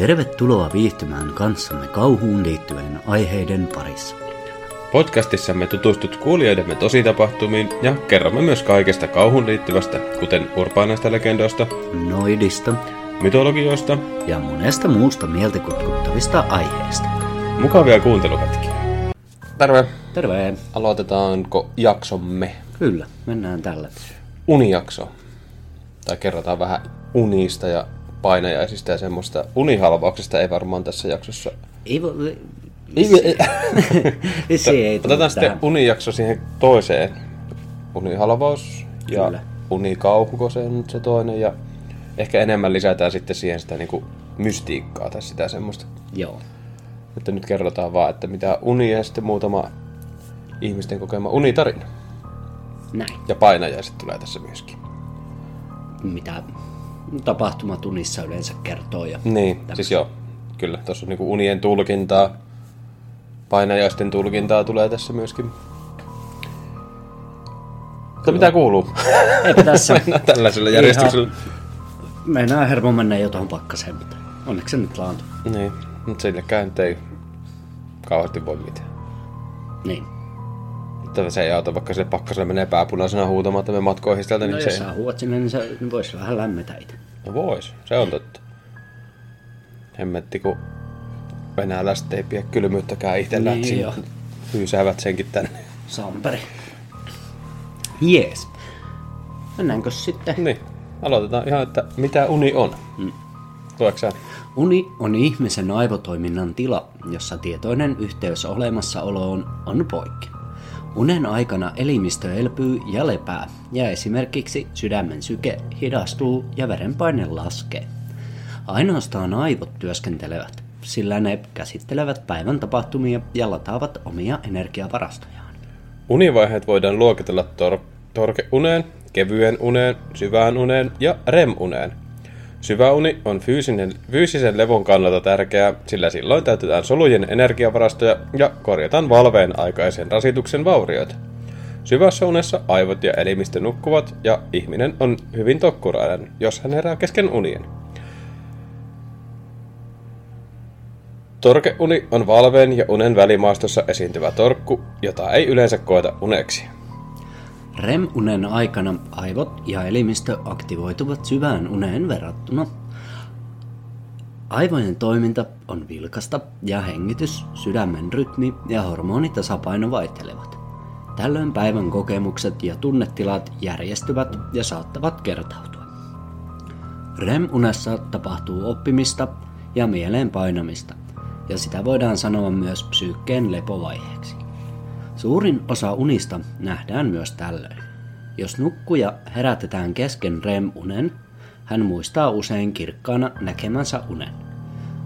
Tervetuloa viihtymään kanssamme kauhuun liittyvien aiheiden parissa. Podcastissamme tutustut kuulijoidemme tositapahtumiin ja kerromme myös kaikesta kauhun liittyvästä, kuten urbaanaista legendoista, Noidista mytologioista, ja monesta muusta mieltä kutkuttavista aiheista. mukavia kuunteluhetkiä. Terve! Terve! Aloitetaanko jaksomme? Kyllä, mennään tällä. Unijakso. Tai kerrotaan vähän unista ja painajaisista ja semmoista. Unihalvauksesta ei varmaan tässä jaksossa. Ei voi... Ei, Se ei Otetaan sitten tähän. unijakso siihen toiseen. Unihalvaus ja Kyllä. unikauhuko se on se toinen. Ja ehkä enemmän lisätään sitten siihen sitä niinku mystiikkaa tai sitä semmoista. Joo. Että nyt kerrotaan vaan, että mitä uni ja sitten muutama ihmisten kokema unitarina. Näin. Ja painajaiset tulee tässä myöskin. Mitä tapahtumat unissa yleensä kertoo. Ja Niin, siis joo. Kyllä, tuossa on niinku unien tulkintaa. Painajaisten tulkintaa tulee tässä myöskin. Mutta mitä kuuluu? Eipä tässä. Mennään tällaisella järjestyksellä. Meinaa hermo mennä jo tuohon pakkaseen, mutta onneksi se nyt laantuu. Niin, mutta sillekään ei kauheasti voi mitään. Niin. Mutta se ei auta, vaikka se pakkasella menee pääpunaisena huutamaan, että me matkoihin sieltä, No niin jos se sä huuat sinne, niin se niin voisi vähän lämmetä itse. No vois, se on totta. Hemmetti, kun venäläiset ei pidä kylmyyttäkään itsellään, Niin joo. hyysäävät senkin tänne. Samperi. Jees. Mennäänkö sitten? Niin, aloitetaan ihan, että mitä uni on. Mm. Uni on ihmisen aivotoiminnan tila, jossa tietoinen yhteys olemassaoloon on poikki. Unen aikana elimistö elpyy ja lepää, ja esimerkiksi sydämen syke hidastuu ja verenpaine laskee. Ainoastaan aivot työskentelevät, sillä ne käsittelevät päivän tapahtumia ja lataavat omia energiavarastojaan. Univaiheet voidaan luokitella tor- torkeuneen, kevyen uneen, syvään uneen ja REM-uneen. Syvä uni on fyysinen, fyysisen levon kannalta tärkeää, sillä silloin täytetään solujen energiavarastoja ja korjataan valveen aikaisen rasituksen vaurioita. Syvässä unessa aivot ja elimistö nukkuvat ja ihminen on hyvin tokkurainen, jos hän herää kesken unien. Torkeuni on valveen ja unen välimaastossa esiintyvä torkku, jota ei yleensä koeta uneksi. REM-unen aikana aivot ja elimistö aktivoituvat syvään uneen verrattuna. Aivojen toiminta on vilkasta ja hengitys, sydämen rytmi ja hormonitasapaino vaihtelevat. Tällöin päivän kokemukset ja tunnetilat järjestyvät ja saattavat kertautua. REM-unessa tapahtuu oppimista ja mieleen painamista, ja sitä voidaan sanoa myös psyykkeen lepovaiheeksi. Suurin osa unista nähdään myös tällöin. Jos nukkuja herätetään kesken REM-unen, hän muistaa usein kirkkaana näkemänsä unen.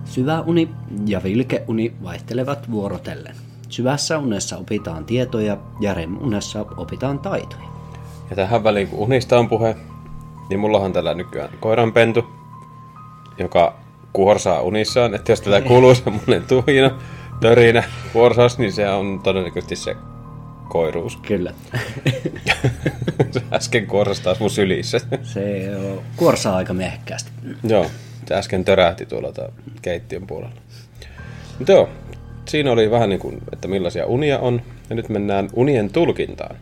Syvä uni ja vilkeuni vaihtelevat vuorotellen. Syvässä unessa opitaan tietoja ja REM-unessa opitaan taitoja. Ja tähän väliin, kun unista on puhe, niin mullahan tällä nykyään koiranpentu, joka kuorsaa unissaan. Että jos tätä kuuluu semmonen tuhina, törinä, kuorsaus, niin se on todennäköisesti se koiruus. Kyllä. se äsken kuorsasi taas mun sylissä. Se on kuorsaa aika miehekkäästi. joo, se äsken törähti tuolla keittiön puolella. Mutta joo, siinä oli vähän niin kuin, että millaisia unia on. Ja nyt mennään unien tulkintaan.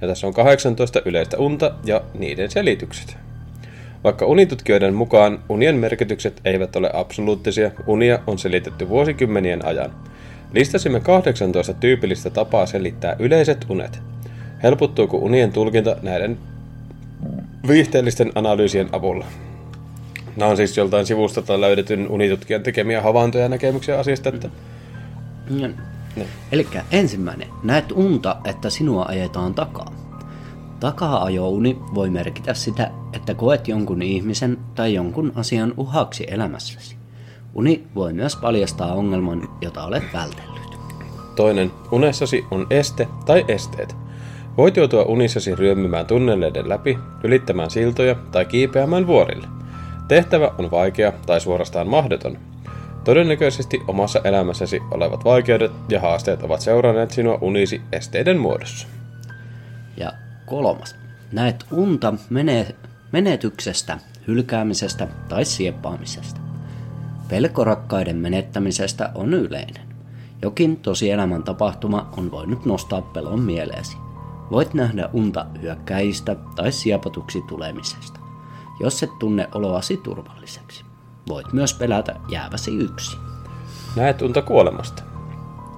Ja tässä on 18 yleistä unta ja niiden selitykset. Vaikka unitutkijoiden mukaan unien merkitykset eivät ole absoluuttisia, unia on selitetty vuosikymmenien ajan. Listasimme 18 tyypillistä tapaa selittää yleiset unet. Helpottuuko unien tulkinta näiden viihteellisten analyysien avulla? Nämä on siis joltain sivustolta löydetyn unitutkijan tekemiä havaintoja ja näkemyksiä asiasta, että Niin. Eli ensimmäinen. Näet unta, että sinua ajetaan takaa. Takaa-ajouni voi merkitä sitä, että koet jonkun ihmisen tai jonkun asian uhaksi elämässäsi. Uni voi myös paljastaa ongelman, jota olet vältellyt. Toinen, unessasi on este tai esteet. Voit joutua unissasi ryömymään tunneleiden läpi, ylittämään siltoja tai kiipeämään vuorille. Tehtävä on vaikea tai suorastaan mahdoton. Todennäköisesti omassa elämässäsi olevat vaikeudet ja haasteet ovat seuranneet sinua unisi esteiden muodossa. Ja kolmas. Näet unta mene- menetyksestä, hylkäämisestä tai sieppaamisesta. Pelko rakkaiden menettämisestä on yleinen. Jokin tosielämän tapahtuma on voinut nostaa pelon mieleesi. Voit nähdä unta hyökkäistä tai siepatuksi tulemisesta, jos et tunne oloasi turvalliseksi. Voit myös pelätä jääväsi yksin. Näet unta kuolemasta.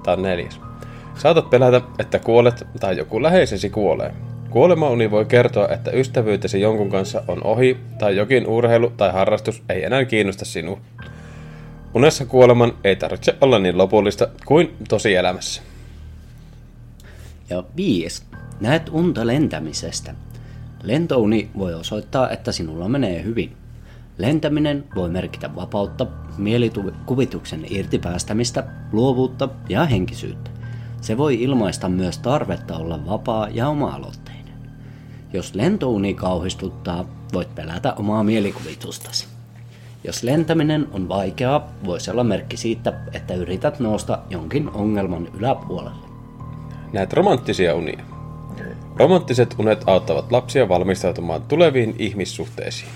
Tämä on neljäs. Saatat pelätä, että kuolet tai joku läheisesi kuolee. Kuolemauni voi kertoa, että ystävyytesi jonkun kanssa on ohi tai jokin urheilu tai harrastus ei enää kiinnosta sinua. Unessa kuoleman ei tarvitse olla niin lopullista kuin tosielämässä. Ja viisi. Näet unta lentämisestä. Lentouni voi osoittaa, että sinulla menee hyvin. Lentäminen voi merkitä vapautta, mielikuvituksen irtipäästämistä, luovuutta ja henkisyyttä. Se voi ilmaista myös tarvetta olla vapaa ja oma-aloitteinen. Jos lentouni kauhistuttaa, voit pelätä omaa mielikuvitustasi. Jos lentäminen on vaikeaa, voisi olla merkki siitä, että yrität nousta jonkin ongelman yläpuolelle. Näet romanttisia unia. Romanttiset unet auttavat lapsia valmistautumaan tuleviin ihmissuhteisiin.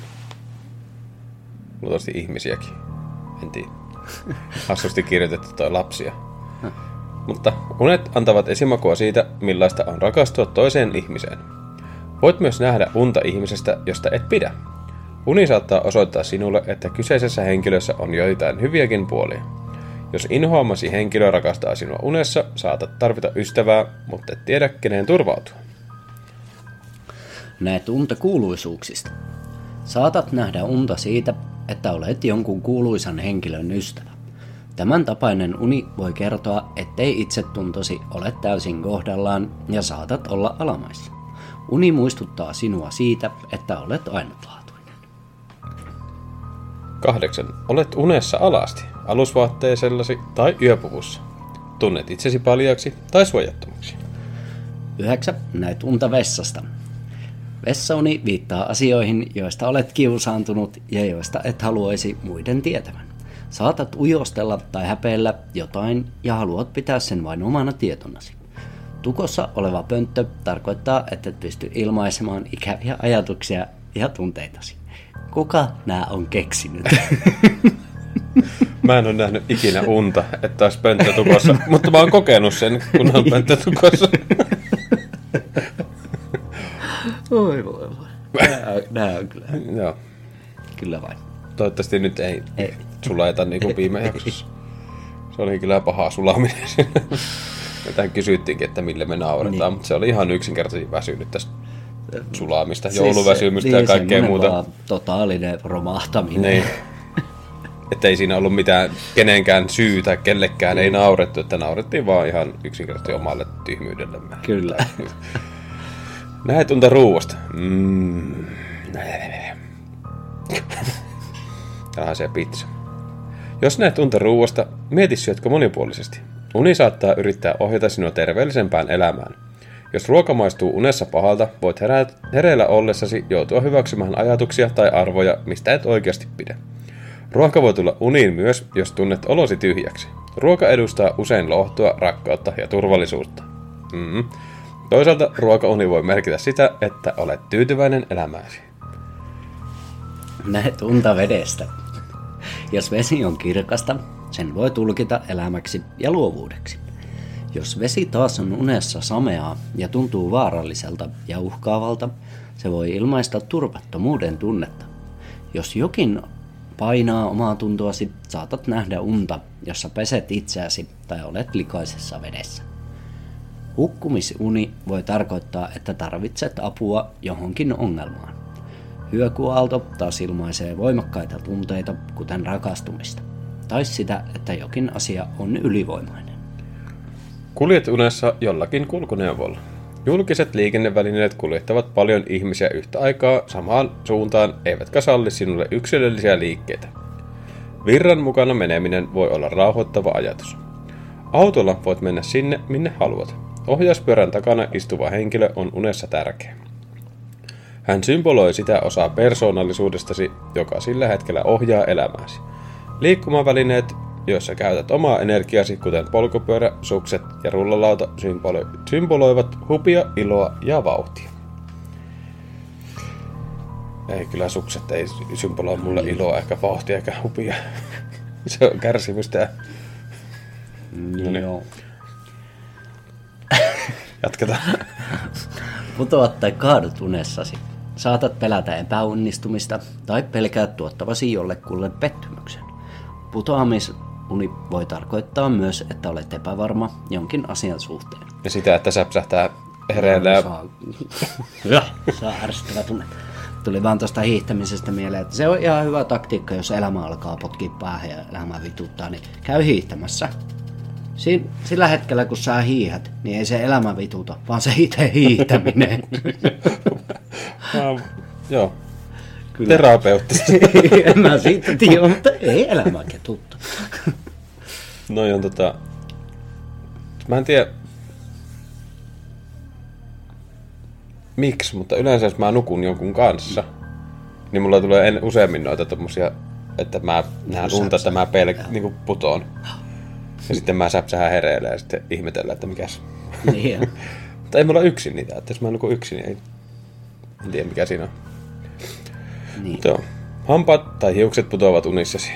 Luultavasti ihmisiäkin. En tiedä. Hassusti kirjoitettu toi lapsia. Mutta unet antavat esimakua siitä, millaista on rakastua toiseen ihmiseen. Voit myös nähdä unta ihmisestä, josta et pidä. Uni saattaa osoittaa sinulle, että kyseisessä henkilössä on joitain hyviäkin puolia. Jos inhoamasi henkilö rakastaa sinua unessa, saatat tarvita ystävää, mutta et tiedä keneen turvautua. Näet unta kuuluisuuksista. Saatat nähdä unta siitä, että olet jonkun kuuluisan henkilön ystävä. Tämän tapainen uni voi kertoa, ettei itsetuntosi ole täysin kohdallaan ja saatat olla alamaissa. Uni muistuttaa sinua siitä, että olet ainutlaatuinen. Kahdeksan. Olet unessa alasti, alusvaatteisellasi tai yöpuvussa. Tunnet itsesi paljaksi tai suojattomaksi. 9. Näet unta vessasta. Vessauni viittaa asioihin, joista olet kiusaantunut ja joista et haluaisi muiden tietävän. Saatat ujostella tai häpeillä jotain ja haluat pitää sen vain omana tietonasi. Tukossa oleva pönttö tarkoittaa, että et pysty ilmaisemaan ikäviä ajatuksia ja tunteitasi. Kuka nämä on keksinyt? Mä en ole nähnyt ikinä unta, että olisi pönttö tukossa, mutta mä oon kokenut sen, kun on pönttö tukossa. Oi voi voi. Nää on, nää on kyllä, Joo. kyllä vain. Toivottavasti nyt ei, Ei. ei. suleta niin kuin viime jaksossa. Se oli kyllä paha sulaminen. Ja Tähän kysyttiinkin, että mille me nauretaan, niin. mutta se oli ihan yksinkertaisesti väsynyt tästä sulaamista, jouluväsymystä ja niin, kaikkea semmonen muuta. Vaan totaalinen romahtaminen. Niin. Että ei siinä ollut mitään kenenkään syytä, kellekään ei naurettu, että naurettiin vaan ihan yksinkertaisesti omalle tyhmyydellemme. Kyllä. Näet unta ruuasta. Mm. Tämähän se pizza. Jos näet unta ruuasta, mieti syötkö monipuolisesti. Uni saattaa yrittää ohjata sinua terveellisempään elämään. Jos ruoka maistuu unessa pahalta, voit herää, hereillä ollessasi joutua hyväksymään ajatuksia tai arvoja, mistä et oikeasti pidä. Ruoka voi tulla uniin myös, jos tunnet olosi tyhjäksi. Ruoka edustaa usein lohtua, rakkautta ja turvallisuutta. Mm. Toisaalta ruokauni voi merkitä sitä, että olet tyytyväinen elämääsi. Näet unta vedestä. Jos vesi on kirkasta, sen voi tulkita elämäksi ja luovuudeksi. Jos vesi taas on unessa sameaa ja tuntuu vaaralliselta ja uhkaavalta, se voi ilmaista turvattomuuden tunnetta. Jos jokin painaa omaa tuntoasi, saatat nähdä unta, jossa peset itseäsi tai olet likaisessa vedessä. Hukkumisuni voi tarkoittaa, että tarvitset apua johonkin ongelmaan. Hyökuaalto taas ilmaisee voimakkaita tunteita, kuten rakastumista, tai sitä, että jokin asia on ylivoimainen. Kuljet unessa jollakin kulkuneuvolla. Julkiset liikennevälineet kuljettavat paljon ihmisiä yhtä aikaa samaan suuntaan, eivätkä salli sinulle yksilöllisiä liikkeitä. Virran mukana meneminen voi olla rauhoittava ajatus. Autolla voit mennä sinne, minne haluat. Ohjauspyörän takana istuva henkilö on unessa tärkeä. Hän symboloi sitä osaa persoonallisuudestasi, joka sillä hetkellä ohjaa elämääsi. Liikkumavälineet, joissa käytät omaa energiasi, kuten polkupyörä, sukset ja rullalauta, symbolo- symboloivat hupia, iloa ja vauhtia. Ei kyllä sukset ei symboloi mulle iloa, ehkä vauhtia, eikä hupia. Se on kärsimystä. No niin. Joo. Jatketaan. Putoat tai kaadut unessasi. Saatat pelätä epäonnistumista tai pelkäät tuottavasi jollekulle pettymyksen. Putoamisuni voi tarkoittaa myös, että olet epävarma jonkin asian suhteen. Ja sitä, että säpsähtää hereillä ja Saa, saa ärsyttävä tunne. Tuli vaan tuosta hiihtämisestä mieleen, että se on ihan hyvä taktiikka, jos elämä alkaa potkia päähän ja elämä vituttaa, niin käy hiihtämässä. Siin, sillä hetkellä, kun sä hiihät, niin ei se elämä vituta, vaan se itse hiihtäminen. Joo. Kyllä. Terapeuttista. en mä siitä tiedä, mutta ei elämä ketutta. Noi on tota... Mä en tiedä... Miksi, mutta yleensä jos mä nukun jonkun kanssa, niin mulla tulee en, useammin noita tommosia, että mä näen unta, että mä pelk, niinku putoon. Ja sitten mä säpsähän hereille ja sitten ihmetellään, että mikäs. niin. Mutta ei mulla yksin niitä, että jos mä nukun yksin, niin ei... En tiedä mikä siinä on. Niin. Mutta joo. Hampaat tai hiukset putoavat unissasi.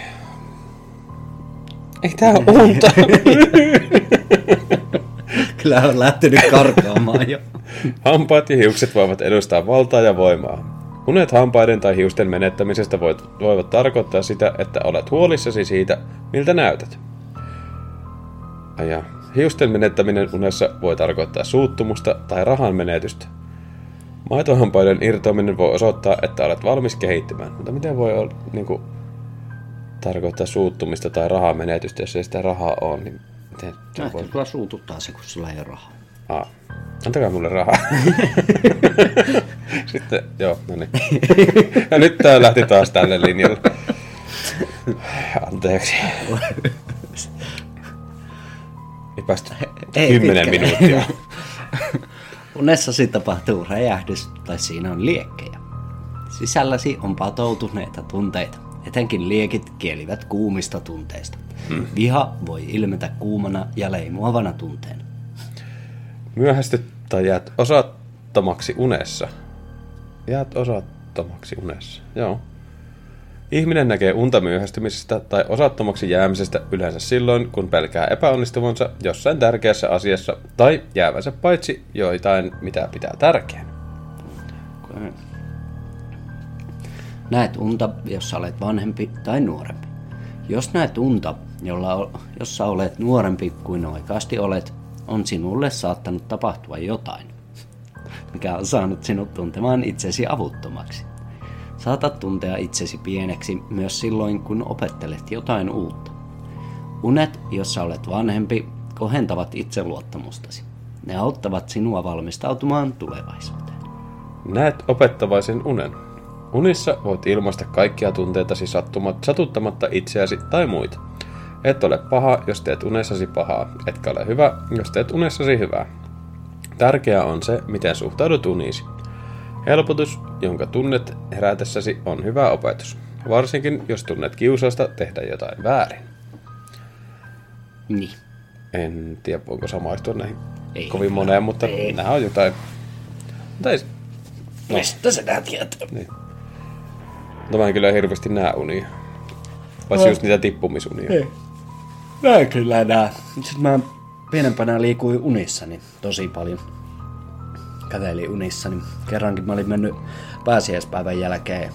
Ei tää on unta. Kyllä on lähtenyt karkaamaan jo. Hampaat ja hiukset voivat edustaa valtaa ja voimaa. Unet hampaiden tai hiusten menettämisestä voit, voivat tarkoittaa sitä, että olet huolissasi siitä, miltä näytät. Ja, hiusten menettäminen unessa voi tarkoittaa suuttumusta tai rahan menetystä. Maitohampaiden irtoaminen voi osoittaa, että olet valmis kehittymään, mutta miten voi olla, niin kuin, tarkoittaa suuttumista tai rahan menetystä, jos ei sitä rahaa ole, niin miten se voi... sulla suututtaa se, kun sulla ei ole rahaa. Ah, antakaa mulle rahaa. Sitten, joo, no niin. Ja nyt tää lähti taas tälle linjalle. Anteeksi. Ei päästä Ei kymmenen minuuttia. Unessasi tapahtuu räjähdys tai siinä on liekkejä. Sisälläsi on patoutuneita tunteita. Etenkin liekit kielivät kuumista tunteista. Hmm. Viha voi ilmetä kuumana ja leimuavana tunteena. Myöhästyt tai jäät osattomaksi unessa. Jäät osattomaksi unessa, joo. Ihminen näkee unta myöhästymisestä tai osattomaksi jäämisestä yleensä silloin, kun pelkää epäonnistuvansa jossain tärkeässä asiassa tai jäävänsä paitsi joitain, mitä pitää tärkeänä. Näet unta, jossa olet vanhempi tai nuorempi. Jos näet unta, jolla, jossa olet nuorempi kuin oikeasti olet, on sinulle saattanut tapahtua jotain, mikä on saanut sinut tuntemaan itsesi avuttomaksi. Saatat tuntea itsesi pieneksi myös silloin, kun opettelet jotain uutta. Unet, jossa olet vanhempi, kohentavat itseluottamustasi. Ne auttavat sinua valmistautumaan tulevaisuuteen. Näet opettavaisen unen. Unissa voit ilmaista kaikkia tunteitasi sattumat, satuttamatta itseäsi tai muita. Et ole paha, jos teet unessasi pahaa, etkä ole hyvä, jos teet unessasi hyvää. Tärkeää on se, miten suhtaudut uniisi. Helpotus, jonka tunnet herätessäsi, on hyvä opetus. Varsinkin, jos tunnet kiusausta tehdä jotain väärin. Niin. En tiedä, voinko samaistua näihin Ei. kovin moneen, mutta Ei. nämä on jotain... Tai No. Mistä se tää tietää? Niin. Mutta mä en kyllä hirveästi näe unia. Paitsi No. just niitä tippumisunia. Ei. Nää kyllä nää. Sitten mä pienempänä liikuin unissani tosi paljon. Kävelin unissani. Kerrankin mä olin mennyt pääsiäispäivän jälkeen.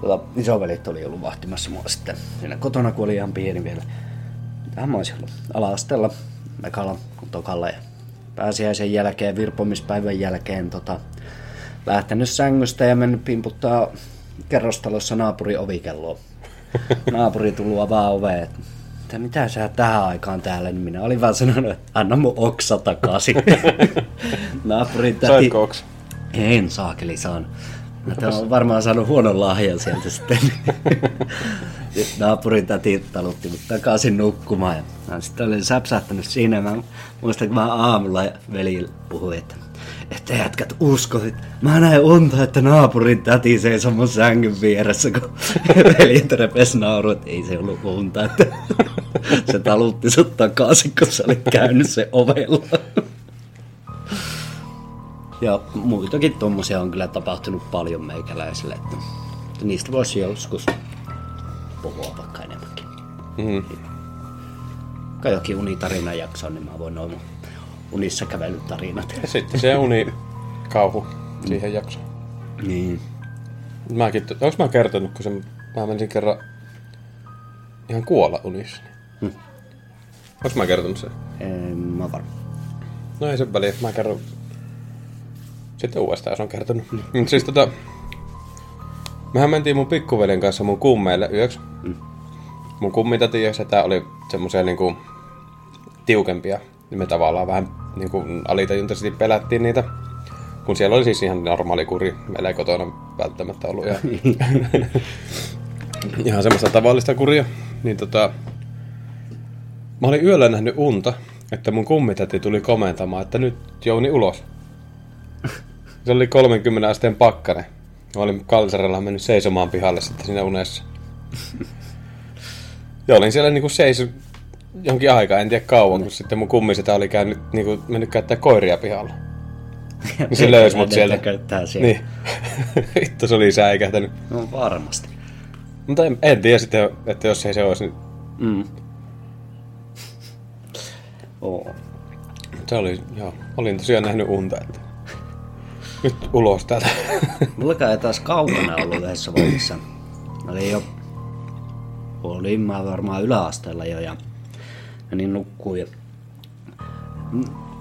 Tota, isovelit oli ollut vahtimassa mua sitten. Siinä kotona, kun oli ihan pieni vielä. Tähän mä olisin ollut ala-asteella, mekalla, tokalla. Ja pääsiäisen jälkeen, virpomispäivän jälkeen tota, lähtenyt sängystä ja mennyt pimputtaa kerrostalossa naapurin ovikelloa. Naapuri tullut avaa oveen, että mitä sä tähän aikaan täällä, niin minä olin vaan sanonut, että anna mun oksa takaisin. Naapurin täti... Saitko oksa? En saakeli saanut. Mä on varmaan saanut huonon lahjan sieltä sitten. Sitten naapurin täti talutti mut takaisin nukkumaan. Ja mä sitten olin säpsähtänyt siinä. Mä muistan, kun mä aamulla veli puhui, että että jätkät uskoit. Mä näin unta, että naapurin täti seisoi mun sängyn vieressä, kun veljet repes nauru, että ei se ollut unta, että se talutti sut takaisin, kun sä olit käynyt se ovella. Ja muitakin tommosia on kyllä tapahtunut paljon meikäläisille, että niistä voisi joskus puhua vaikka enemmänkin. Mm. Kai jokin unitarina jakso, niin mä voin olla unissa kävelytarinat. Ja sitten se uni kauhu siihen jaksoon. Niin. Mäkin, onks mä kertonut, kun se, mä menisin kerran ihan kuolla unissa. Hmm. Onks mä kertonut sen? En mä varma. No ei sen väliä, mä kerron sitten uudestaan, jos on kertonut. Mm. siis tota, mehän mentiin mun pikkuveljen kanssa mun kummeille yöksi. Mm. Mun kummitati ja setä oli semmoisia niinku tiukempia. Ja me tavallaan vähän niinku alitajuntaisesti pelättiin niitä. Kun siellä oli siis ihan normaali kuri. Meillä ei kotona välttämättä ollut. Ja ihan semmoista tavallista kuria. Niin tota, mä olin yöllä nähnyt unta, että mun kummitäti tuli komentamaan, että nyt Jouni ulos. Se oli 30 asteen pakkane. Mä olin kalsarella mennyt seisomaan pihalle sitten siinä unessa. Ja olin siellä niinku seiso jonkin aikaa, en tiedä kauan, kun sitten mun kummisetä oli käynyt, niinku, mennyt käyttää koiria pihalla. Niin se löysi mut sieltä. Käyttää siellä. Niin. Vittu, se oli säikähtänyt. No varmasti. Mutta en, en tiedä sitten, että jos ei se olisi, niin Mm. Oo. se oli, joo, olin tosiaan nähnyt unta, että nyt ulos täältä. Mulla ei taas kaukana ollut yhdessä vaiheessa. Mä olin jo, olin mä varmaan yläasteella jo ja menin nukkuun ja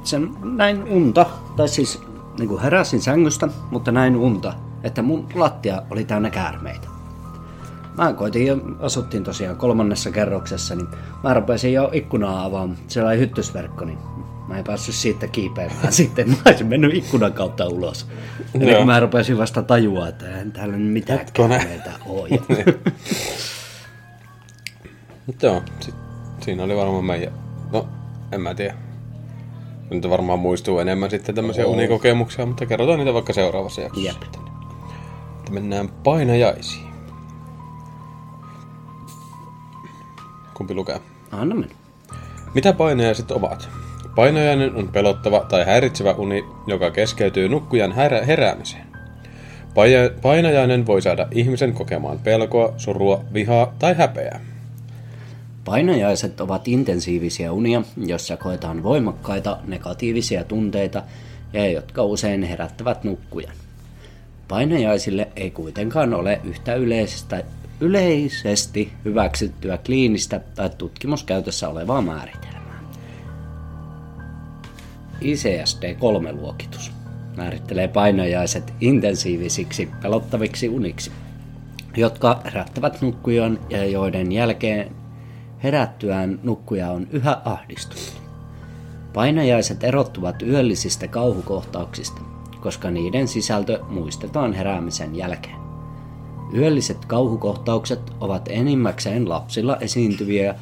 sen näin unta, tai siis niin kuin heräsin sängystä, mutta näin unta, että mun lattia oli täynnä käärmeitä. Mä koitin jo, asuttiin tosiaan kolmannessa kerroksessa, niin mä rupesin jo ikkunaa avaamaan. Siellä oli hyttysverkko, niin mä en päässyt siitä kiipeämään sitten. Mä olisin mennyt ikkunan kautta ulos. Eli kun mä rupesin vasta tajua, että eihän täällä mitään Hetkonen. käärmeitä ole. Mutta joo, sit, siinä oli varmaan meidän, no en mä tiedä. Nyt varmaan muistuu enemmän sitten tämmöisiä Oo. unikokemuksia, mutta kerrotaan niitä vaikka seuraavassa jaksossa. Jep. Sitten. Mennään painajaisiin. Kumpi lukee? Anna mennä. Mitä painajaiset ovat? Painajainen on pelottava tai häiritsevä uni, joka keskeytyy nukkujan herä- heräämiseen. Painajainen voi saada ihmisen kokemaan pelkoa, surua, vihaa tai häpeää. Painajaiset ovat intensiivisiä unia, joissa koetaan voimakkaita negatiivisia tunteita ja jotka usein herättävät nukkujan. Painajaisille ei kuitenkaan ole yhtä yleisestä, yleisesti hyväksyttyä kliinistä tai tutkimuskäytössä olevaa määritelmää. ICSD-3-luokitus määrittelee painajaiset intensiivisiksi pelottaviksi uniksi, jotka herättävät nukkujan ja joiden jälkeen herättyään nukkuja on yhä ahdistunut. Painajaiset erottuvat yöllisistä kauhukohtauksista, koska niiden sisältö muistetaan heräämisen jälkeen. Yölliset kauhukohtaukset ovat enimmäkseen lapsilla esiintyviä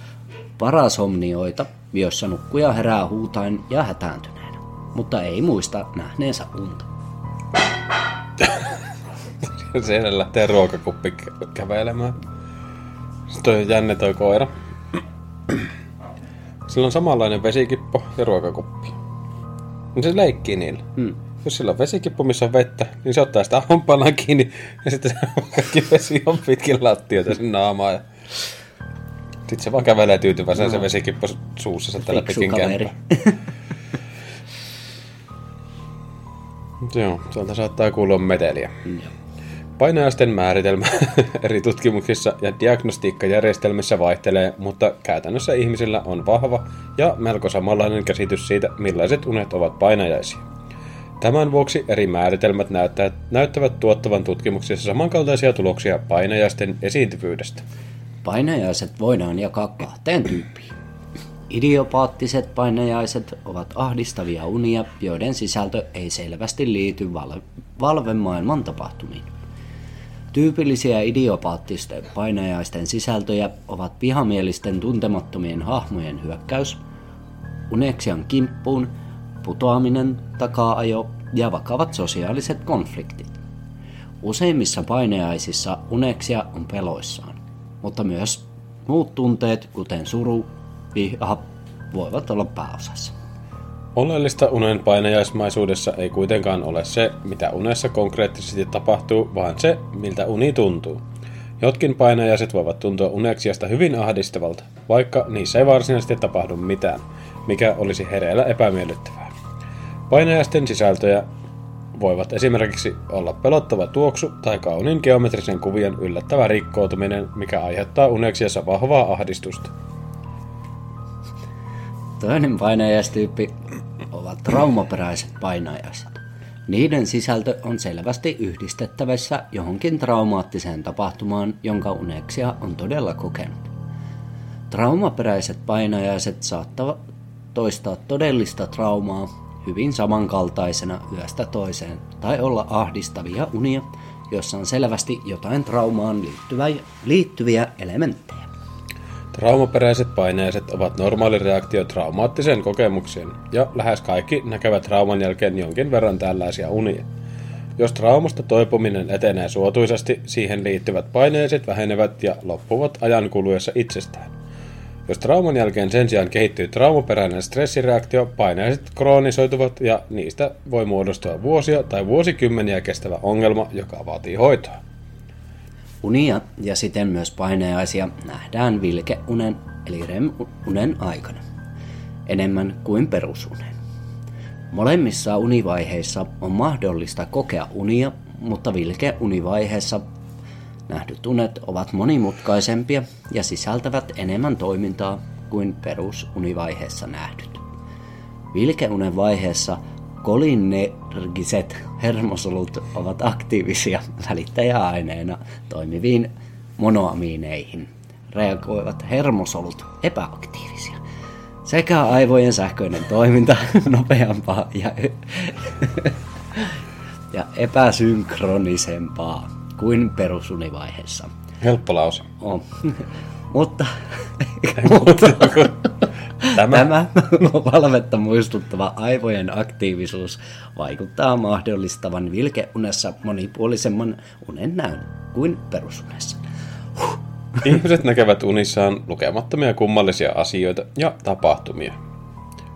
parasomnioita, joissa nukkuja herää huutain ja hätääntyneenä, mutta ei muista nähneensä unta. Siellä lähtee ruokakuppi kä- kävelemään. Sitten on jänne toi koira. Sillä on samanlainen vesikippo ja ruokakuppi. Niin se leikkii niillä. Hmm. Jos sillä on vesikippo, missä on vettä, niin se ottaa sitä hampaillaan kiinni ja sitten se kaikki vesi on pitkin lattioita sen naamaa. Ja... Sitten se vaan kävelee tyytyväisenä no. se vesikippo suussa se tällä kaveri. kämppää. Joo, sieltä saattaa kuulua meteliä. Joo. Painajaisten määritelmä eri tutkimuksissa ja diagnostiikkajärjestelmissä vaihtelee, mutta käytännössä ihmisillä on vahva ja melko samanlainen käsitys siitä, millaiset unet ovat painajaisia. Tämän vuoksi eri määritelmät näyttävät, näyttävät tuottavan tutkimuksissa samankaltaisia tuloksia painajaisten esiintyvyydestä. Painajaiset voidaan jakaa kahteen tyyppiin. Idiopaattiset painajaiset ovat ahdistavia unia, joiden sisältö ei selvästi liity val- valvemaailman tapahtumiin. Tyypillisiä idiopaattisten painajaisten sisältöjä ovat vihamielisten tuntemattomien hahmojen hyökkäys, uneksian kimppuun, putoaminen, takaajo ja vakavat sosiaaliset konfliktit. Useimmissa painajaisissa uneksia on peloissaan, mutta myös muut tunteet, kuten suru, viha, voivat olla pääosassa. Oleellista unen painajaismaisuudessa ei kuitenkaan ole se, mitä unessa konkreettisesti tapahtuu, vaan se, miltä uni tuntuu. Jotkin painajaiset voivat tuntua uneksiasta hyvin ahdistavalta, vaikka niissä ei varsinaisesti tapahdu mitään, mikä olisi hereillä epämiellyttävää. Painajaisten sisältöjä voivat esimerkiksi olla pelottava tuoksu tai kauniin geometrisen kuvien yllättävä rikkoutuminen, mikä aiheuttaa uneksiassa vahvaa ahdistusta. Toinen painajaistyyppi ovat traumaperäiset painajaiset. Niiden sisältö on selvästi yhdistettävissä johonkin traumaattiseen tapahtumaan, jonka uneksia on todella kokenut. Traumaperäiset painajaiset saattavat toistaa todellista traumaa hyvin samankaltaisena yöstä toiseen tai olla ahdistavia unia, jossa on selvästi jotain traumaan liittyviä, elementtejä. Traumaperäiset paineiset ovat normaali reaktio traumaattiseen kokemukseen, ja lähes kaikki näkevät trauman jälkeen jonkin verran tällaisia unia. Jos traumasta toipuminen etenee suotuisasti, siihen liittyvät paineiset vähenevät ja loppuvat ajan kuluessa itsestään. Jos trauman jälkeen sen sijaan kehittyy traumaperäinen stressireaktio, paineiset kroonisoituvat ja niistä voi muodostua vuosia tai vuosikymmeniä kestävä ongelma, joka vaatii hoitoa. Unia ja siten myös paineaisia nähdään vilkeunen eli REM-unen aikana, enemmän kuin perusunen. Molemmissa univaiheissa on mahdollista kokea unia, mutta vilkeunivaiheessa nähdyt unet ovat monimutkaisempia ja sisältävät enemmän toimintaa kuin perusunivaiheessa nähdyt. Vilkeunen vaiheessa kolinergiset hermosolut ovat aktiivisia välittäjäaineena toimiviin monoamiineihin. Reagoivat hermosolut epäaktiivisia. Sekä aivojen sähköinen toiminta nopeampaa ja, ja epäsynkronisempaa kuin perusunivaiheessa. Helppo lause. On. mutta, mutta Tämä, Tämä valvetta muistuttava aivojen aktiivisuus vaikuttaa mahdollistavan vilkeunessa monipuolisemman unen näyn kuin perusunessa. Huh. Ihmiset näkevät unissaan lukemattomia kummallisia asioita ja tapahtumia.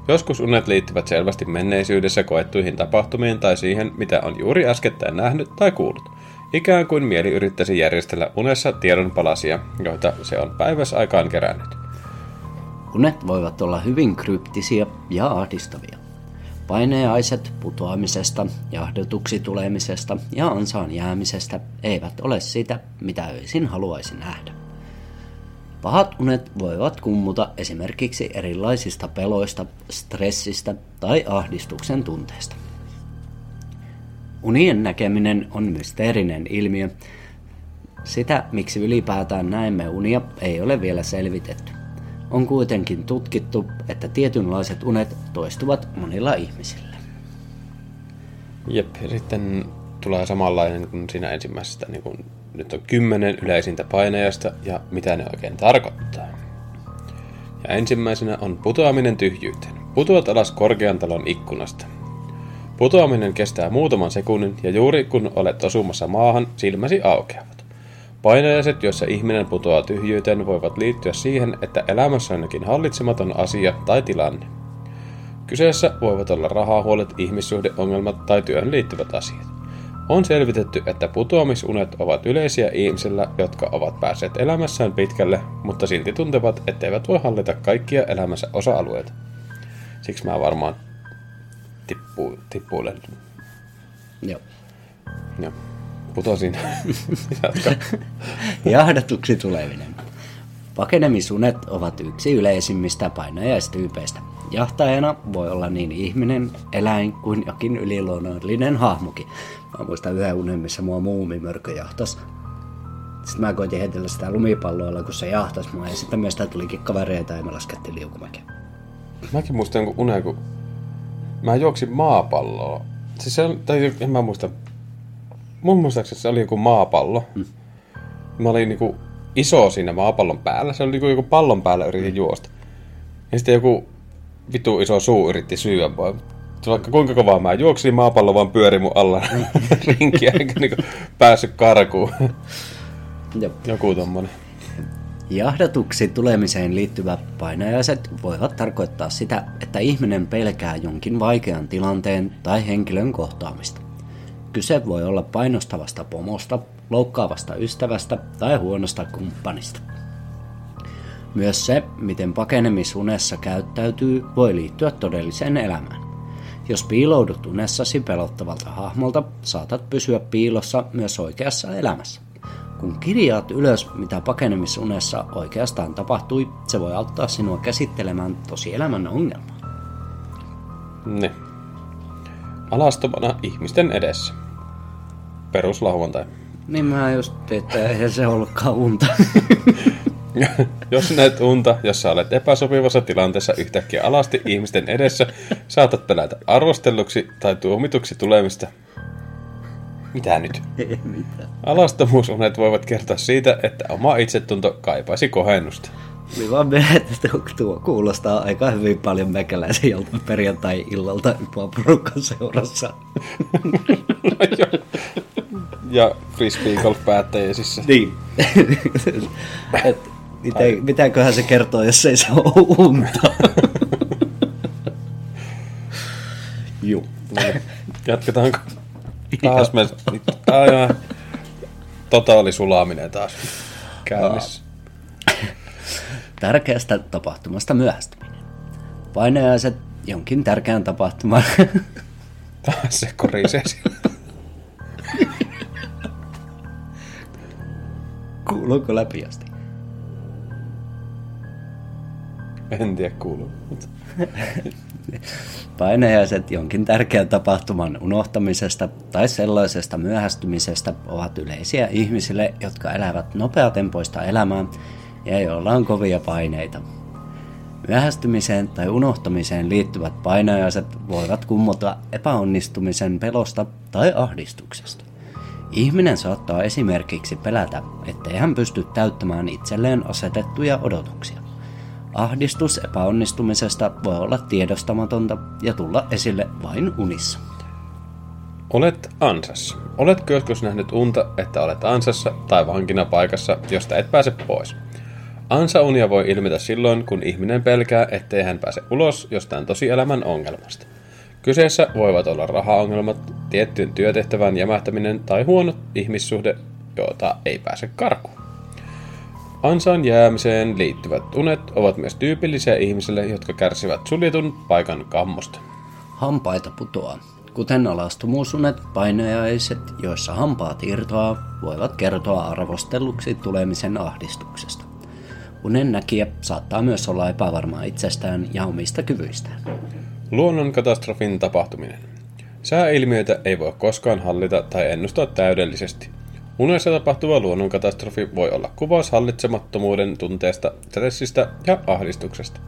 Joskus unet liittyvät selvästi menneisyydessä koettuihin tapahtumiin tai siihen, mitä on juuri äskettäin nähnyt tai kuullut. Ikään kuin mieli yrittäisi järjestellä unessa tiedonpalasia, joita se on päiväsaikaan kerännyt. Unet voivat olla hyvin kryptisiä ja ahdistavia. Paineaiset putoamisesta, jahdotuksi tulemisesta ja ansaan jäämisestä eivät ole sitä, mitä öisin haluaisi nähdä. Pahat unet voivat kummuta esimerkiksi erilaisista peloista, stressistä tai ahdistuksen tunteesta. Unien näkeminen on mysteerinen ilmiö. Sitä, miksi ylipäätään näemme unia, ei ole vielä selvitetty. On kuitenkin tutkittu, että tietynlaiset unet toistuvat monilla ihmisillä. Jep, ja sitten tulee samanlainen kuin siinä ensimmäisestä. Niin kun nyt on kymmenen yleisintä painajasta ja mitä ne oikein tarkoittaa. Ja ensimmäisenä on putoaminen tyhjyyteen. Putoat alas korkean talon ikkunasta. Putoaminen kestää muutaman sekunnin ja juuri kun olet osumassa maahan, silmäsi aukeavat. Painajaiset, joissa ihminen putoaa tyhjyyteen, voivat liittyä siihen, että elämässä on jokin hallitsematon asia tai tilanne. Kyseessä voivat olla rahahuolet, ihmissuhdeongelmat tai työhön liittyvät asiat. On selvitetty, että putoamisunet ovat yleisiä ihmisillä, jotka ovat päässeet elämässään pitkälle, mutta silti tuntevat, etteivät voi hallita kaikkia elämänsä osa-alueita. Siksi mä varmaan tippuu, tippuilen. Joo. Joo. Putosin. Jahdatuksi tuleminen. Pakenemisunet ovat yksi yleisimmistä painajaistyypeistä. Jahtajana voi olla niin ihminen, eläin kuin jokin yliluonnollinen hahmokin. Mä muistan yhden unen, missä mua muumimörkö jahtas. Sitten mä koitin heitellä sitä lumipalloilla, kun se jahtas mua. Ja sitten meistä tulikin kavereita ja me laskettiin liukumäkeä. Mäkin muistan jonkun unen, kun mä juoksin maapalloa. Siis se, tai en mä muista. Mun muistaakseni se oli joku maapallo. Mm. Mä olin niinku iso siinä maapallon päällä. Se oli niinku joku pallon päällä yritin juosta. Ja sitten joku vitu iso suu yritti syödä mua. Vaikka kuinka kovaa mä juoksin, maapallo vaan pyöri mun alla rinkiä, enkä niinku päässyt karkuun. Joku tommonen. Jahdatuksi tulemiseen liittyvät painajaiset voivat tarkoittaa sitä, että ihminen pelkää jonkin vaikean tilanteen tai henkilön kohtaamista. Kyse voi olla painostavasta pomosta, loukkaavasta ystävästä tai huonosta kumppanista. Myös se, miten pakenemisunessa käyttäytyy, voi liittyä todelliseen elämään. Jos piiloudut unessasi pelottavalta hahmolta, saatat pysyä piilossa myös oikeassa elämässä. Kun kirjaat ylös, mitä pakenemisunessa oikeastaan tapahtui, se voi auttaa sinua käsittelemään tosielämän ongelmaa. Ne. Alastomana ihmisten edessä. Peruslauantai. Niin mä just, että eihän se ollutkaan unta. Jos näet unta, jossa olet epäsopivassa tilanteessa yhtäkkiä alasti ihmisten edessä, saatat pelätä arvostelluksi tai tuomituksi tulemista. Mitä nyt? Ei mitään. Alastomuusunet voivat kertoa siitä, että oma itsetunto kaipaisi kohennusta. Niin vaan että tuo kuulostaa aika hyvin paljon mekäläisen jolta perjantai-illalta porukan seurassa. ja frisbee golf päättäjäisissä. Niin. Et, miten, mitäköhän se kertoo, jos ei se ole unta? Juu. No Jatketaanko? Taas me... Aivan. Totaali sulaminen taas käynnissä. Tärkeästä tapahtumasta myöhästyminen. Painajaiset jonkin tärkeän tapahtuman. Taas se korisee siellä. Kuuluuko läpi asti? En tiedä kuuluu. mutta- Painajaiset jonkin tärkeän tapahtuman unohtamisesta tai sellaisesta myöhästymisestä ovat yleisiä ihmisille, jotka elävät nopeatempoista elämää ja joilla on kovia paineita. Myöhästymiseen tai unohtamiseen liittyvät painajaiset voivat kummota epäonnistumisen pelosta tai ahdistuksesta. Ihminen saattaa esimerkiksi pelätä, ettei hän pysty täyttämään itselleen asetettuja odotuksia. Ahdistus epäonnistumisesta voi olla tiedostamatonta ja tulla esille vain unissa. Olet ansassa. Oletko joskus nähnyt unta, että olet ansassa tai vankina paikassa, josta et pääse pois? Ansaunia voi ilmetä silloin, kun ihminen pelkää, ettei hän pääse ulos jostain tosielämän ongelmasta. Kyseessä voivat olla rahaongelmat, tiettyyn työtehtävän jämähtäminen tai huono ihmissuhde, jota ei pääse karkuun. Ansaan jäämiseen liittyvät unet ovat myös tyypillisiä ihmisille, jotka kärsivät suljetun paikan kammosta. Hampaita putoaa. Kuten alastumuusunet, painajaiset, joissa hampaat irtoaa, voivat kertoa arvostelluksi tulemisen ahdistuksesta. Unen näkijä saattaa myös olla epävarma itsestään ja omista kyvyistään. Luonnonkatastrofin tapahtuminen. Sääilmiöitä ei voi koskaan hallita tai ennustaa täydellisesti. Unessa tapahtuva luonnonkatastrofi voi olla kuvaus hallitsemattomuuden tunteesta, stressistä ja ahdistuksesta.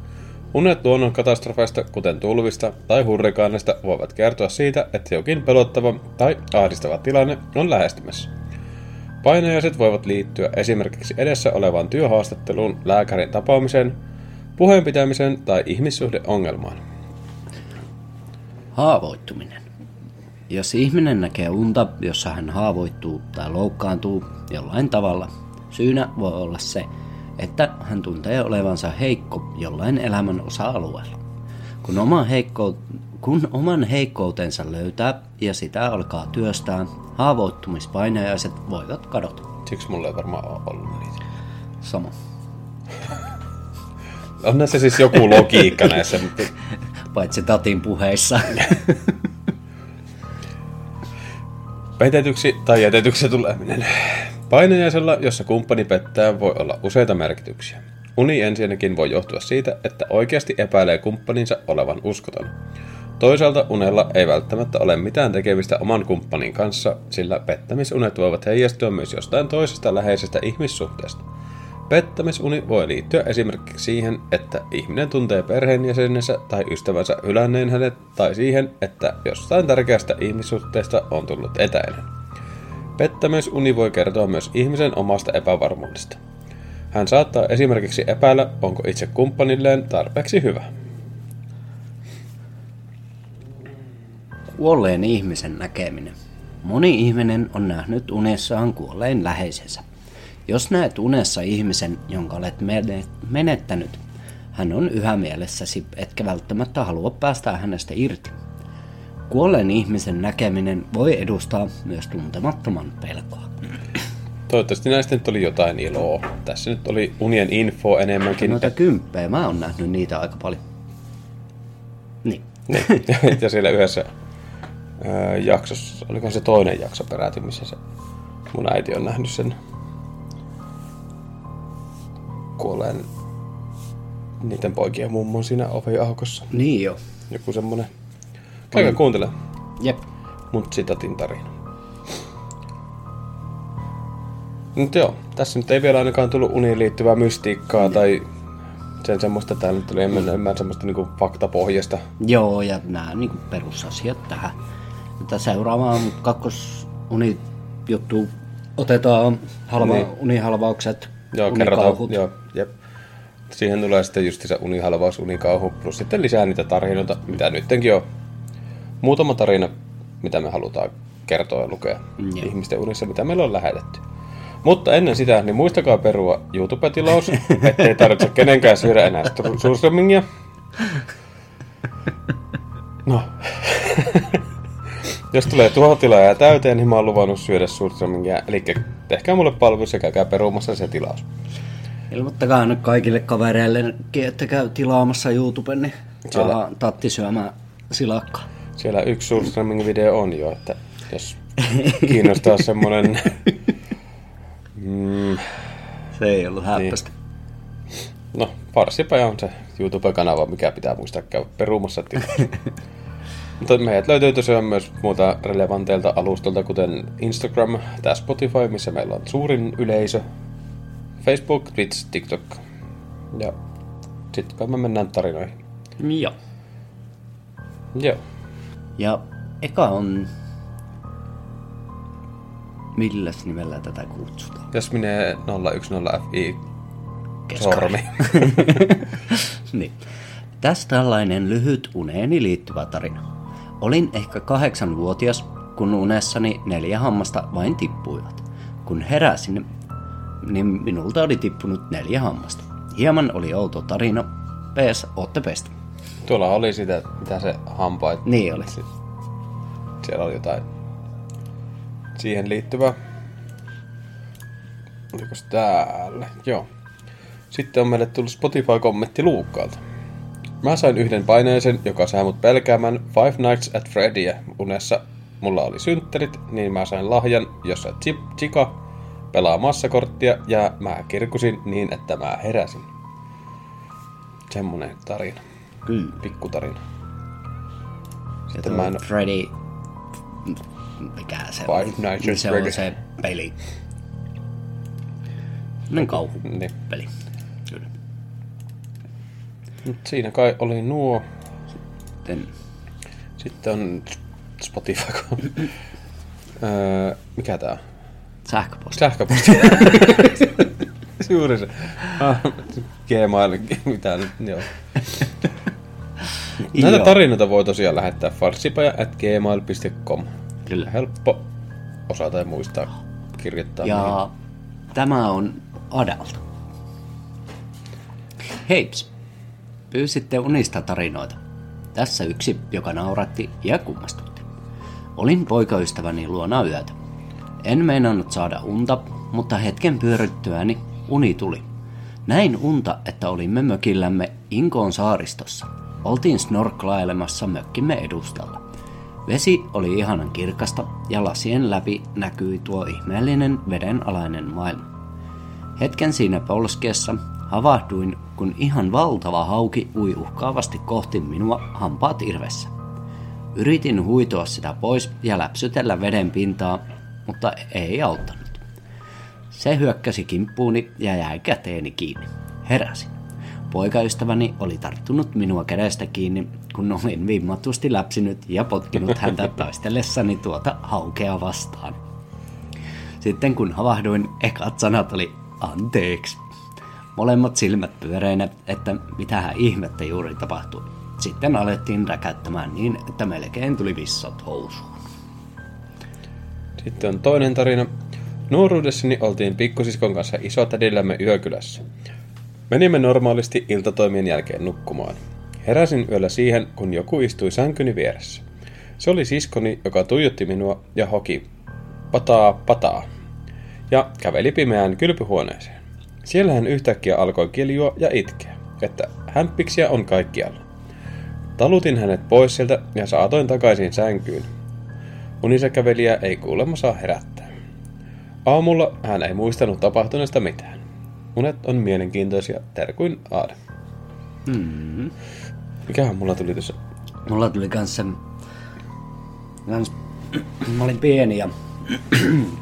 Unet luonnonkatastrofeista, kuten tulvista tai hurrikaaneista, voivat kertoa siitä, että jokin pelottava tai ahdistava tilanne on lähestymässä. Painajaiset voivat liittyä esimerkiksi edessä olevaan työhaastatteluun, lääkärin tapaamiseen, puheenpitämiseen tai ihmissuhdeongelmaan. Haavoittuminen. Jos ihminen näkee unta, jossa hän haavoittuu tai loukkaantuu jollain tavalla, syynä voi olla se, että hän tuntee olevansa heikko jollain elämän osa-alueella. Kun, oma heikko, kun oman heikkoutensa löytää ja sitä alkaa työstää, haavoittumispainajaiset voivat kadota. Siksi mulla ei varmaan ole ollut niitä. Sama. On näissä siis joku logiikka näissä, mutta Paitsi tatin puheissa. Petetyksi tai jätetyksi tuleminen. Painajaisella, jossa kumppani pettää, voi olla useita merkityksiä. Uni ensinnäkin voi johtua siitä, että oikeasti epäilee kumppaninsa olevan uskoton. Toisaalta unella ei välttämättä ole mitään tekemistä oman kumppanin kanssa, sillä pettämisunet voivat heijastua myös jostain toisesta läheisestä ihmissuhteesta. Pettämisuni voi liittyä esimerkiksi siihen, että ihminen tuntee perheenjäsenensä tai ystävänsä hylänneen hänet, tai siihen, että jostain tärkeästä ihmissuhteesta on tullut etäinen. Pettämisuni voi kertoa myös ihmisen omasta epävarmuudesta. Hän saattaa esimerkiksi epäillä, onko itse kumppanilleen tarpeeksi hyvä. Kuolleen ihmisen näkeminen. Moni ihminen on nähnyt unessaan kuolleen läheisensä. Jos näet unessa ihmisen, jonka olet mene- menettänyt, hän on yhä mielessäsi, etkä välttämättä halua päästä hänestä irti. Kuolleen ihmisen näkeminen voi edustaa myös tuntemattoman pelkoa. Toivottavasti näistä nyt oli jotain iloa. Tässä nyt oli unien info enemmänkin. Noita kymppejä, mä oon nähnyt niitä aika paljon. Niin. Niin. ja siellä yhdessä jaksossa, oliko se toinen jakso peräti, missä se mun äiti on nähnyt sen kuolleen niiden poikien mummon siinä oviaukossa. Niin jo. Joku semmonen. Käykää kuuntele Jep. mun sitatin tarina. Nyt joo, tässä nyt ei vielä ainakaan tullut uniin liittyvää mystiikkaa tai sen semmoista, täällä nyt oli enemmän semmoista niinku faktapohjasta. Joo, ja nämä niin perusasiat tähän. Että seuraavaan kakkosuni juttu otetaan halva, Niin. unihalvaukset, Joo, kerrotaan. Joo, jep. Siihen tulee sitten just se unihalvaus, unikauhu, plus sitten lisää niitä tarinoita, mitä nyttenkin on. Muutama tarina, mitä me halutaan kertoa ja lukea Joo. ihmisten unissa, mitä meillä on lähetetty. Mutta ennen sitä, niin muistakaa perua YouTube-tilaus, ettei tarvitse kenenkään syödä enää surströmmingiä. No. Jos tulee tuhat tilaa täyteen, niin mä oon luvannut syödä surströmmingiä. Eli tehkää mulle palvelus ja käykää peruumassa se tilaus. Ilmoittakaa nyt kaikille kavereille, että käy tilaamassa YouTuben, niin Siellä. tatti syömään silakkaa. Siellä yksi surströmming-video on jo, että jos kiinnostaa semmonen... Mm, Se ei ollut häppästä. no, Parsipaja on se YouTube-kanava, mikä pitää muistaa käydä perumassa. Mutta meidät löytyy tosiaan myös muuta relevanteilta alustolta, kuten Instagram tai Spotify, missä meillä on suurin yleisö, Facebook, Twitch, TikTok. Ja sitten me mennään tarinoihin. Joo. Joo. Ja eka on... Milläs nimellä tätä kutsutaan? Jos menee 010FI Keskari. sormi. niin. Tässä tällainen lyhyt uneeni liittyvä tarina. Olin ehkä kahdeksanvuotias, kun unessani neljä hammasta vain tippuivat. Kun heräsin, niin minulta oli tippunut neljä hammasta. Hieman oli outo tarina. PS, ootte pestä. Tuolla oli sitä, mitä se hampaat. Niin oli. Siellä oli jotain siihen liittyvää. Olikos täällä? Joo. Sitten on meille tullut Spotify-kommentti Luukkaalta. Mä sain yhden paineisen, joka sai mut pelkäämään Five Nights at Freddyä unessa. Mulla oli synttärit, niin mä sain lahjan, jossa Chip Chica pelaa massakorttia ja mä kirkusin niin, että mä heräsin. Semmonen tarina. Kyllä. Pikkutarina. Sitten mä en- Freddy... Mikä se Five on? Nights Niin at se Freddy. on se peli. Niin kauhu Niin. peli. Kyllä. Mut siinä kai oli nuo. Sitten Sitten on Spotify. öö, mikä tää on? Sähköposti. Sähköposti. Juuri se. Ah, Gmail, mitä nyt, joo. Näitä Joo. tarinoita voi tosiaan lähettää farsipaja at gmail.com. Kyllä. Helppo osata ja muistaa kirjoittaa. Ja tämä on Adalta. Heips. Pyysitte unista tarinoita. Tässä yksi, joka nauratti ja kummastutti. Olin poikaystäväni luona yötä. En meinannut saada unta, mutta hetken pyöryttyäni uni tuli. Näin unta, että olimme mökillämme Inkoon saaristossa. Oltiin snorklailemassa mökkimme edustalla. Vesi oli ihanan kirkasta ja lasien läpi näkyi tuo ihmeellinen vedenalainen maailma. Hetken siinä polskeessa havahduin, kun ihan valtava hauki ui uhkaavasti kohti minua hampaat irvessä. Yritin huitoa sitä pois ja läpsytellä veden pintaa, mutta ei auttanut. Se hyökkäsi kimppuuni ja jäi käteeni kiinni. Heräsin. Poikaystäväni oli tarttunut minua kädestä kiinni, kun olin vimmatusti läpsinyt ja potkinut häntä taistellessani tuota haukea vastaan. Sitten kun havahduin, ekat sanat oli anteeksi. Molemmat silmät pyöreinä, että mitähän ihmettä juuri tapahtui. Sitten alettiin räkättämään niin, että melkein tuli vissat housuun. Sitten on toinen tarina. Nuoruudessani oltiin pikkusiskon kanssa isotädillämme yökylässä. Menimme normaalisti iltatoimien jälkeen nukkumaan. Heräsin yöllä siihen, kun joku istui sänkyni vieressä. Se oli siskoni, joka tuijotti minua ja hoki pataa pataa. ja käveli pimeään kylpyhuoneeseen. Siellä hän yhtäkkiä alkoi kiljua ja itkeä, että hämppiksiä on kaikkialla. Talutin hänet pois sieltä ja saatoin takaisin sänkyyn. Unisäkävelijä ei kuulemma saa herättää. Aamulla hän ei muistanut tapahtuneesta mitään. Unet on mielenkiintoisia, terkuin Aade. Mm. Mikähän mulla tuli tässä? Mulla tuli kans se... Kans, mä olin pieni ja...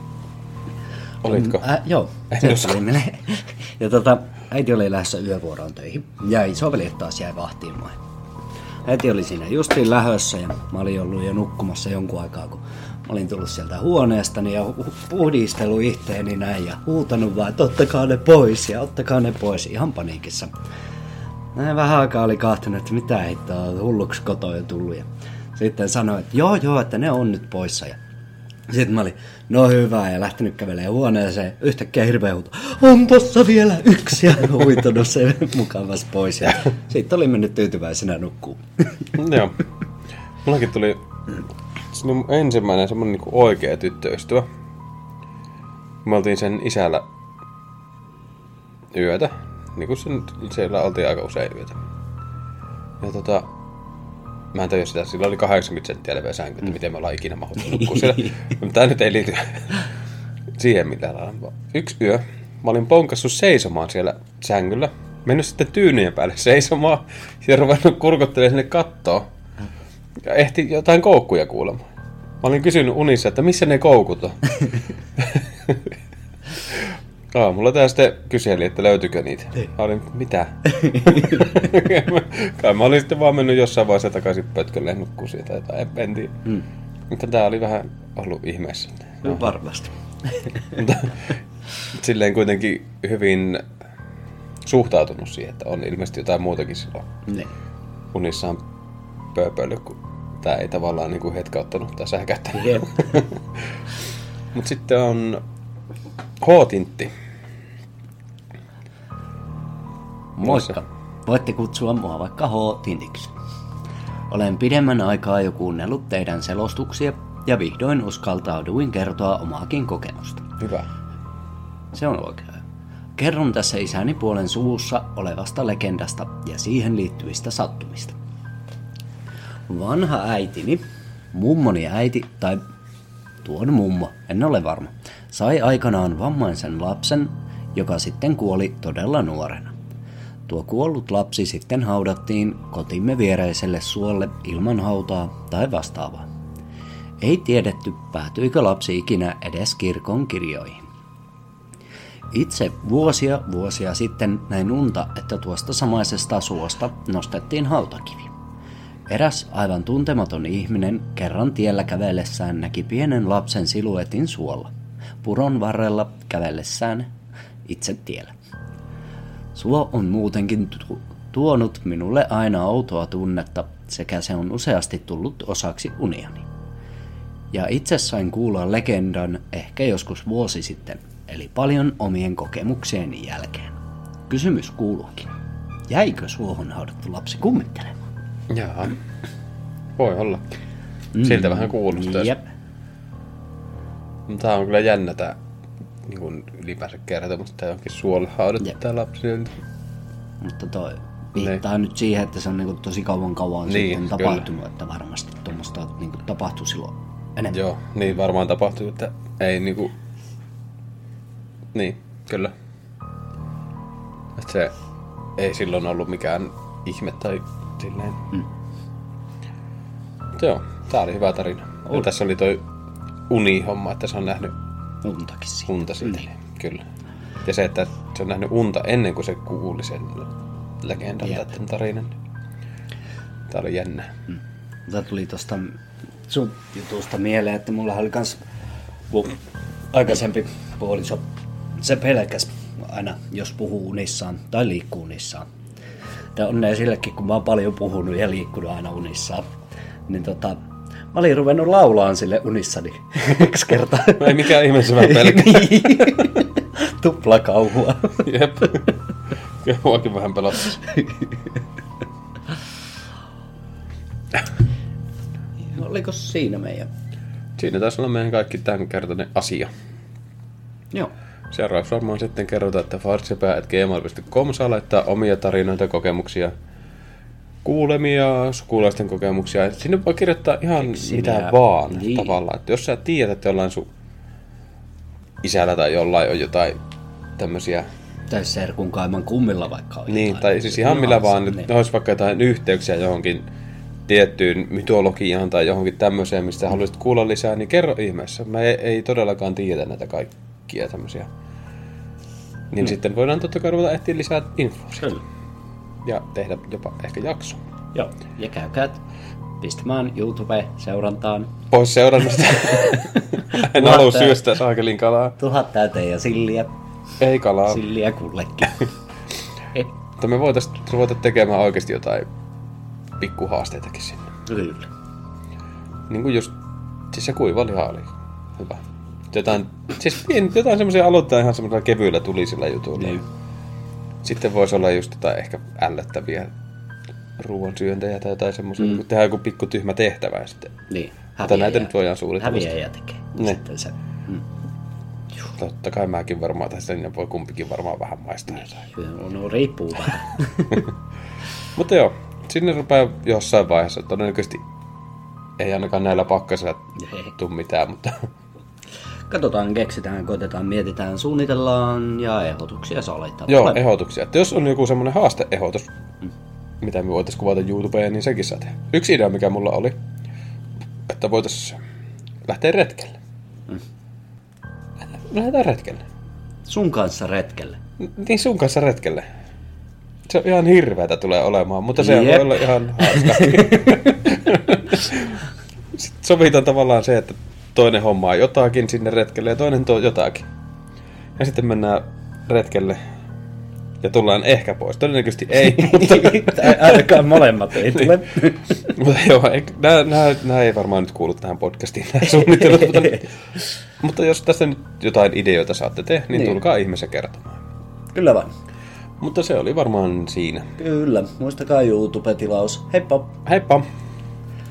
Olitko? Ä, joo, se tuli menee. Ja tota, äiti oli lähdössä yövuoroon töihin. Ja isoveli taas jäi vahtiin mua. Äiti oli siinä justiin lähössä ja mä olin ollut jo nukkumassa jonkun aikaa, kun mä olin tullut sieltä huoneestani ja hu- puhdistellut itteeni näin ja huutanut vaan, että ottakaa ne pois ja ottakaa ne pois ihan paniikissa. Näin vähän aikaa oli kahtunut, että mitä hittoa, hulluksi kotoa jo tullut. Ja sitten sanoin, että joo joo, että ne on nyt poissa. Ja sitten mä olin, no hyvä, ja lähtenyt kävelemään huoneeseen. Yhtäkkiä hirveä huuto, on tossa vielä yksi, ja huitunut se mukavasti pois. Ja sitten oli mennyt tyytyväisenä nukkuu. Joo. Mullakin tuli sinun ensimmäinen semmonen niinku oikea tyttöystävä. Me oltiin sen isällä yötä. Niinku sen, siellä oltiin aika usein yötä. Ja tota, mä en tajua sitä, sillä oli 80 senttiä leveä sänky, että miten me ollaan ikinä mahuttu nukkua siellä. Tää nyt ei liity siihen millään lailla. Yksi yö mä olin ponkassut seisomaan siellä sängyllä, mennyt sitten tyynien päälle seisomaan ja ruvennut kurkottelemaan sinne kattoon. Ja ehti jotain koukkuja kuulemma. Mä olin kysynyt unissa, että missä ne koukut on. Aamulla tää sitten kyseli, että löytyykö niitä. Mä olin, mitä? Kai mä olin sitten vaan mennyt jossain vaiheessa takaisin pötkölle nukkuu siitä, tai en, en tiedä. Mm. Mutta tää oli vähän ollut ihmeessä. No, varmasti. Mutta silleen kuitenkin hyvin suhtautunut siihen, että on ilmeisesti jotain muutakin silloin Niin. unissaan pööpöily, kun tää ei tavallaan niinku hetkauttanut tai sähkättänyt. Jep. Mutta sitten on H-tintti. Moikka. Voitte kutsua mua vaikka H-tintiksi. Olen pidemmän aikaa jo kuunnellut teidän selostuksia ja vihdoin uskaltauduin kertoa omaakin kokemusta. Hyvä. Se on oikein. Kerron tässä isäni puolen suvussa olevasta legendasta ja siihen liittyvistä sattumista. Vanha äitini, mummoni äiti tai tuon mummo, en ole varma, sai aikanaan vammaisen lapsen, joka sitten kuoli todella nuorena. Tuo kuollut lapsi sitten haudattiin kotimme viereiselle suolle ilman hautaa tai vastaavaa. Ei tiedetty, päätyikö lapsi ikinä edes kirkon kirjoihin. Itse vuosia vuosia sitten näin unta, että tuosta samaisesta suosta nostettiin hautakivi. Eräs aivan tuntematon ihminen kerran tiellä kävellessään näki pienen lapsen siluetin suolla, puron varrella kävellessään itse tiellä. Suo on muutenkin tu- tuonut minulle aina outoa tunnetta, sekä se on useasti tullut osaksi uniani. Ja itse sain kuulla legendan ehkä joskus vuosi sitten, eli paljon omien kokemuksieni jälkeen. Kysymys kuuluukin. Jäikö suohon haudattu lapsi kummittelemaan? Jaa. Voi olla. Siltä vähän kuulostaa. Jep. Tämä on kyllä jännä tää niin kuin ylipäänsä kertomus, että onkin suolle haudattu Jep. tää lapsi. Mutta toi viittaa nyt siihen, että se on niinku tosi kauan kauan Niin, sitten kyllä. tapahtunut, että varmasti tuommoista niinku tapahtui silloin enemmän. Joo, niin varmaan tapahtui, että ei niinku... Niin, kyllä. Että se ei silloin ollut mikään ihme tai silleen. Mm. Mutta joo, tää oli hyvä tarina. Ja Oli. tässä oli toi unihomma, että se on nähnyt Untakin siitä. unta siitä. Niin. Kyllä. Ja se, että se on nähnyt unta ennen kuin se kuuli sen legendan Jep. tai tämän tarinan. Tää oli jännä. Tämä tuli tuosta sun jutusta mieleen, että mulla oli kans mun aikaisempi puoliso, se pelkäs aina, jos puhuu unissaan tai liikkuu unissaan. Ja onnea sillekin, kun mä oon paljon puhunut ja liikkunut aina unissaan. Niin tota, mä olin ruvennut laulaan sille unissani yksi kerta. No ei mikään ihme, se mä pelkään. Tupla kauhua. Jep. Kyllä muakin vähän pelottaa. Oliko siinä meidän? Siinä taisi olla meidän kaikki tämän kertainen asia. Joo. Seuraavaksi varmaan sitten kerrotaan, että farsipää.gmail.com saa laittaa omia tarinoita, kokemuksia, kuulemia, sukulaisten kokemuksia. Sinne voi kirjoittaa ihan Keksimiä. mitä vaan Niin. tavallaan. Että jos sä tiedät, että jollain sun isällä tai jollain on jotain tämmöisiä, Tai serkun kaiman kummilla vaikka on niin, jotain. tai siis ihan millä vaan, Niin. että olisi vaikka jotain yhteyksiä johonkin tiettyyn mytologiaan tai johonkin tämmöiseen, mistä haluaisit kuulla lisää, niin kerro ihmeessä. Mä ei, ei todellakaan tiedä näitä kaikkia tämmöisiä. Niin sitten voidaan totta kai ruveta etsiä lisää infoa. Kyllä. Ja tehdä jopa ehkä jakso. Joo. Ja käykää pistämään YouTube-seurantaan. Pois seurannasta. en halua sitä saakelin kalaa. Tuhat täyteen ja silliä. Ei kalaa. Silliä kullekin. Eh, Mutta me voitaisiin ruveta tekemään oikeasti jotain pikkuhaasteitakin sinne. Kyllä. Niin kuin just, siis se kuiva liha oli hyvä. Jotain, siis jotain semmoisia aloittaa ihan semmoisella kevyillä tulisilla jutuilla. Niin. Sitten voisi olla just jotain ehkä ällöttäviä ruoan syöntejä tai jotain semmoisia, mm. tehdään joku pikku tyhmä tehtävä ja sitten Niin. Mutta näitä nyt voidaan suunnitella. Häviäjä tekee. Ne. Sitten se. Mm. Totta kai mäkin varmaan, tai sinne voi kumpikin varmaan vähän maistaa jotain. Kyllä, No, riippuu vähän. Mutta joo, sinne rupeaa jossain vaiheessa. Todennäköisesti ei ainakaan näillä pakkasilla tuu mitään, mutta Katsotaan, keksitään, koitetaan, mietitään, suunnitellaan ja ehdotuksia saa laittaa. joo, tulemaan. ehdotuksia. Että jos on joku semmoinen haasteehdotus, mitä me voitaisiin kuvata YouTubeen, niin sekin saa tehdä. Yksi idea, mikä mulla oli, että voitaisiin lähteä retkelle. Lähdetään retkelle. Sun kanssa retkelle. Niin sun kanssa retkelle. Se on ihan hirveätä tulee olemaan, mutta se voi Jep. olla ihan hauska. Sitten sovitaan tavallaan se, että toinen hommaa jotakin sinne retkelle ja toinen tuo jotakin. Ja sitten mennään retkelle ja tullaan ehkä pois. Todennäköisesti ei, mutta, Ainakaan molemmat ei tule. mutta joo, nämä, nämä, nämä ei varmaan nyt kuulu tähän podcastiin nämä suunnitelmat. mutta, mutta jos tästä nyt jotain ideoita saatte te, niin, Niin. niin. tulkaa ihmeessä kertomaan. Kyllä vaan. Mutta se oli varmaan siinä. Kyllä. Muistakaa YouTube-tilaus. Heippa! Heippa!